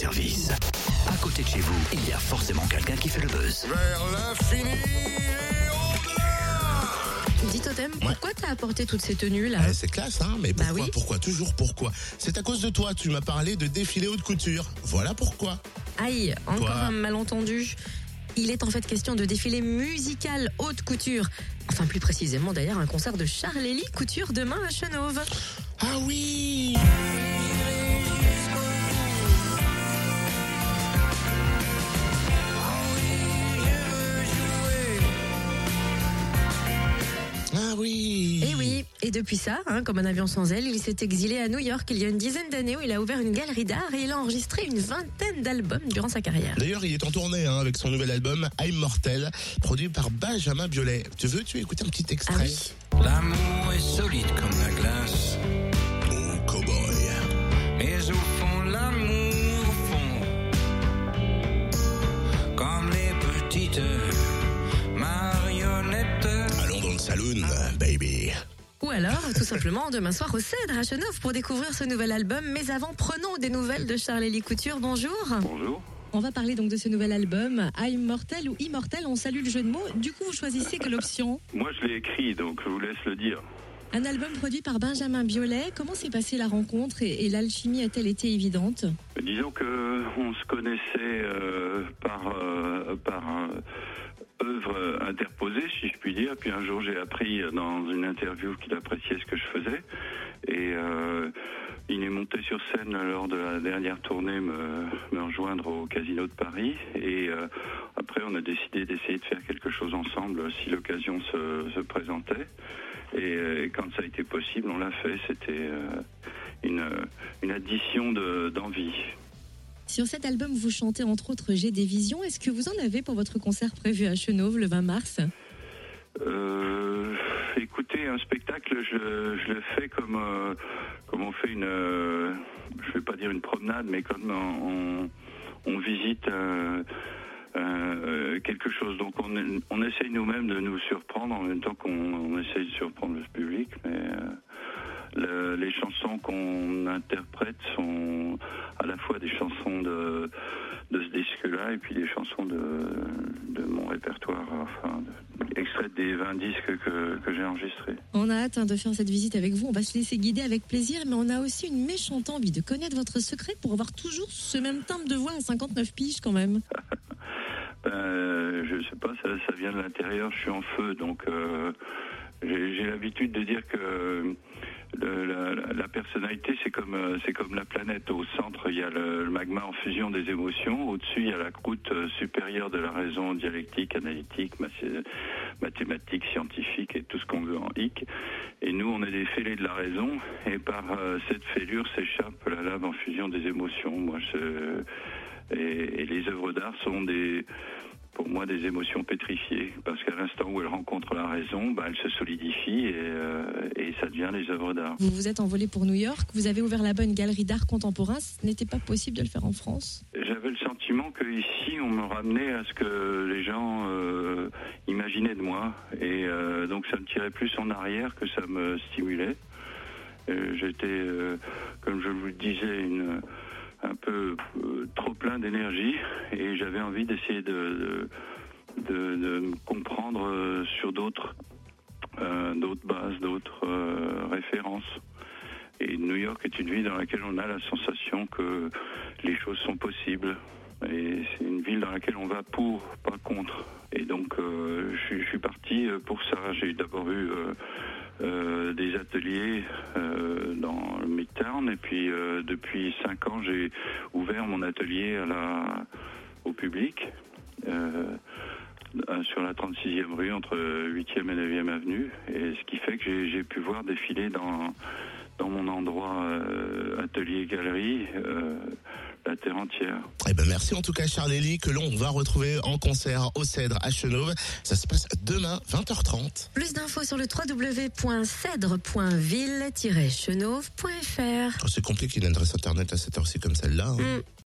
service. À côté de chez vous, il y a forcément quelqu'un qui fait le buzz. Vers l'infini et au-delà Dis Totem, pourquoi t'as apporté toutes ces tenues là Eh, c'est classe, hein Mais Bah pourquoi, oui. pourquoi, toujours pourquoi? C'est à cause de toi, tu m'as parlé de défilé haute couture. Voilà pourquoi. Aïe, encore Quoi un malentendu. Il est en fait question de défilé musical haute couture. Enfin, plus précisément d'ailleurs, un concert de Charlélie Couture demain à Chenauve. Et depuis ça, hein, comme un avion sans aile, il s'est exilé à New York il y a une dizaine d'années où il a ouvert une galerie d'art et il a enregistré une vingtaine d'albums durant sa carrière. D'ailleurs, il est en tournée hein, avec son nouvel album I'm Mortel, produit par Benjamin Biolay. Tu veux, tu veux écouter un petit Ah extrait oui L'amour est solide comme la glace. Mon cowboy. Mais au fond, l'amour, au fond, comme les petites marionnettes. Allons dans le saloon, baby. Ou alors, tout simplement, demain soir au Cèdre à Chenauve pour découvrir ce nouvel album. Mais avant, prenons des nouvelles de Charlélie Couture. Bonjour. Bonjour. On va parler donc de ce nouvel album, I'm Mortel ou Immortel. On salue le jeu de mots. Du coup, vous choisissez quelle option? Moi, je l'ai écrit, donc je vous laisse le dire. Un album produit par Benjamin Biolay. Comment s'est passée la rencontre et, et l'alchimie a-t-elle été évidente? Disons que on se connaissait euh, par euh, par euh, œuvre interposée, si je puis dire. Puis un jour, j'ai appris dans une interview qu'il appréciait ce que je faisais, et euh, il est monté sur scène lors de la dernière tournée me, rejoindre au Casino de Paris. Et euh, après, on a décidé d'essayer de faire quelque chose ensemble si l'occasion se, se présentait. Et, euh, quand ça a été possible, on l'a fait. C'était euh, une, addition de- d'envie. Sur cet album, vous chantez entre autres J'ai des visions. Est-ce que vous en avez pour votre concert prévu à Chenauve le 20 mars? Euh, écoutez, un spectacle, je, le- fais comme, euh, comme on fait une, euh, je vais pas dire une promenade, mais comme on, visite euh, quelque chose. Donc on, on essaye nous-mêmes de nous surprendre en même temps qu'on on essaye de surprendre le public. Mais le- les chansons qu'on interprète sont à la fois des chansons de, de ce disque-là et puis des chansons de, de mon répertoire, enfin, de- extraites des 20 disques que, que j'ai enregistrés. On a hâte hein, de faire cette visite avec vous. On va se laisser guider avec plaisir, mais on a aussi une méchante envie de connaître votre secret pour avoir toujours ce même timbre de voix à 59 piges quand même. Ben, je sais pas, ça, ça vient de l'intérieur, je suis en feu, donc euh, j'ai l'habitude de dire que la, personnalité, c'est comme, euh, c'est comme la planète. Au centre, il y a le, magma en fusion des émotions. Au-dessus, il y a la croûte euh, supérieure de la raison dialectique, analytique, mathé- mathématique, scientifique et tout ce qu'on veut en hic. Et nous, on est des fêlés de la raison. Et par euh, cette fêlure s'échappe la lave en fusion des émotions. Moi, je, et les œuvres d'art sont des, pour moi, des émotions pétrifiées. Parce qu'à l'instant où elles rencontrent la raison, bah, elles se solidifient et, euh, et ça devient les œuvres d'art. Vous vous êtes envolé pour New York, vous avez ouvert là-bas une galerie d'art contemporain. Ce n'était pas possible de le faire en France J'avais le sentiment que ici, on me ramenait à ce que les gens euh, imaginaient de moi, et euh, donc ça me tirait plus en arrière que ça me stimulait. Euh, J'étais, euh, comme je vous le disais, une, un peu euh, trop plein d'énergie, et j'avais envie d'essayer de, de, me comprendre euh, sur d'autres, euh, d'autres bases, d'autres références. Et New York est une ville dans laquelle on a la sensation que les choses sont possibles. Et c'est une ville dans laquelle on va pour, pas contre. Et donc, je, suis- je suis parti pour ça. J'ai d'abord eu euh, des ateliers euh, dans le Midtown. Et puis, euh, depuis cinq ans, j'ai ouvert mon atelier au public. sur la 36e rue entre 8e et 9e avenue et ce qui fait que j'ai- pu voir défiler dans dans mon endroit atelier galerie euh, la terre entière. Eh ben merci en tout cas Charlélie que l'on va retrouver en concert au Cèdre à Chenauve. Ça se passe demain 20h30. Plus d'infos sur le www.cèdre.ville-chenauve.fr. Oh, C'est compliqué une adresse internet à cette heure-ci comme celle-là. hein. Mm.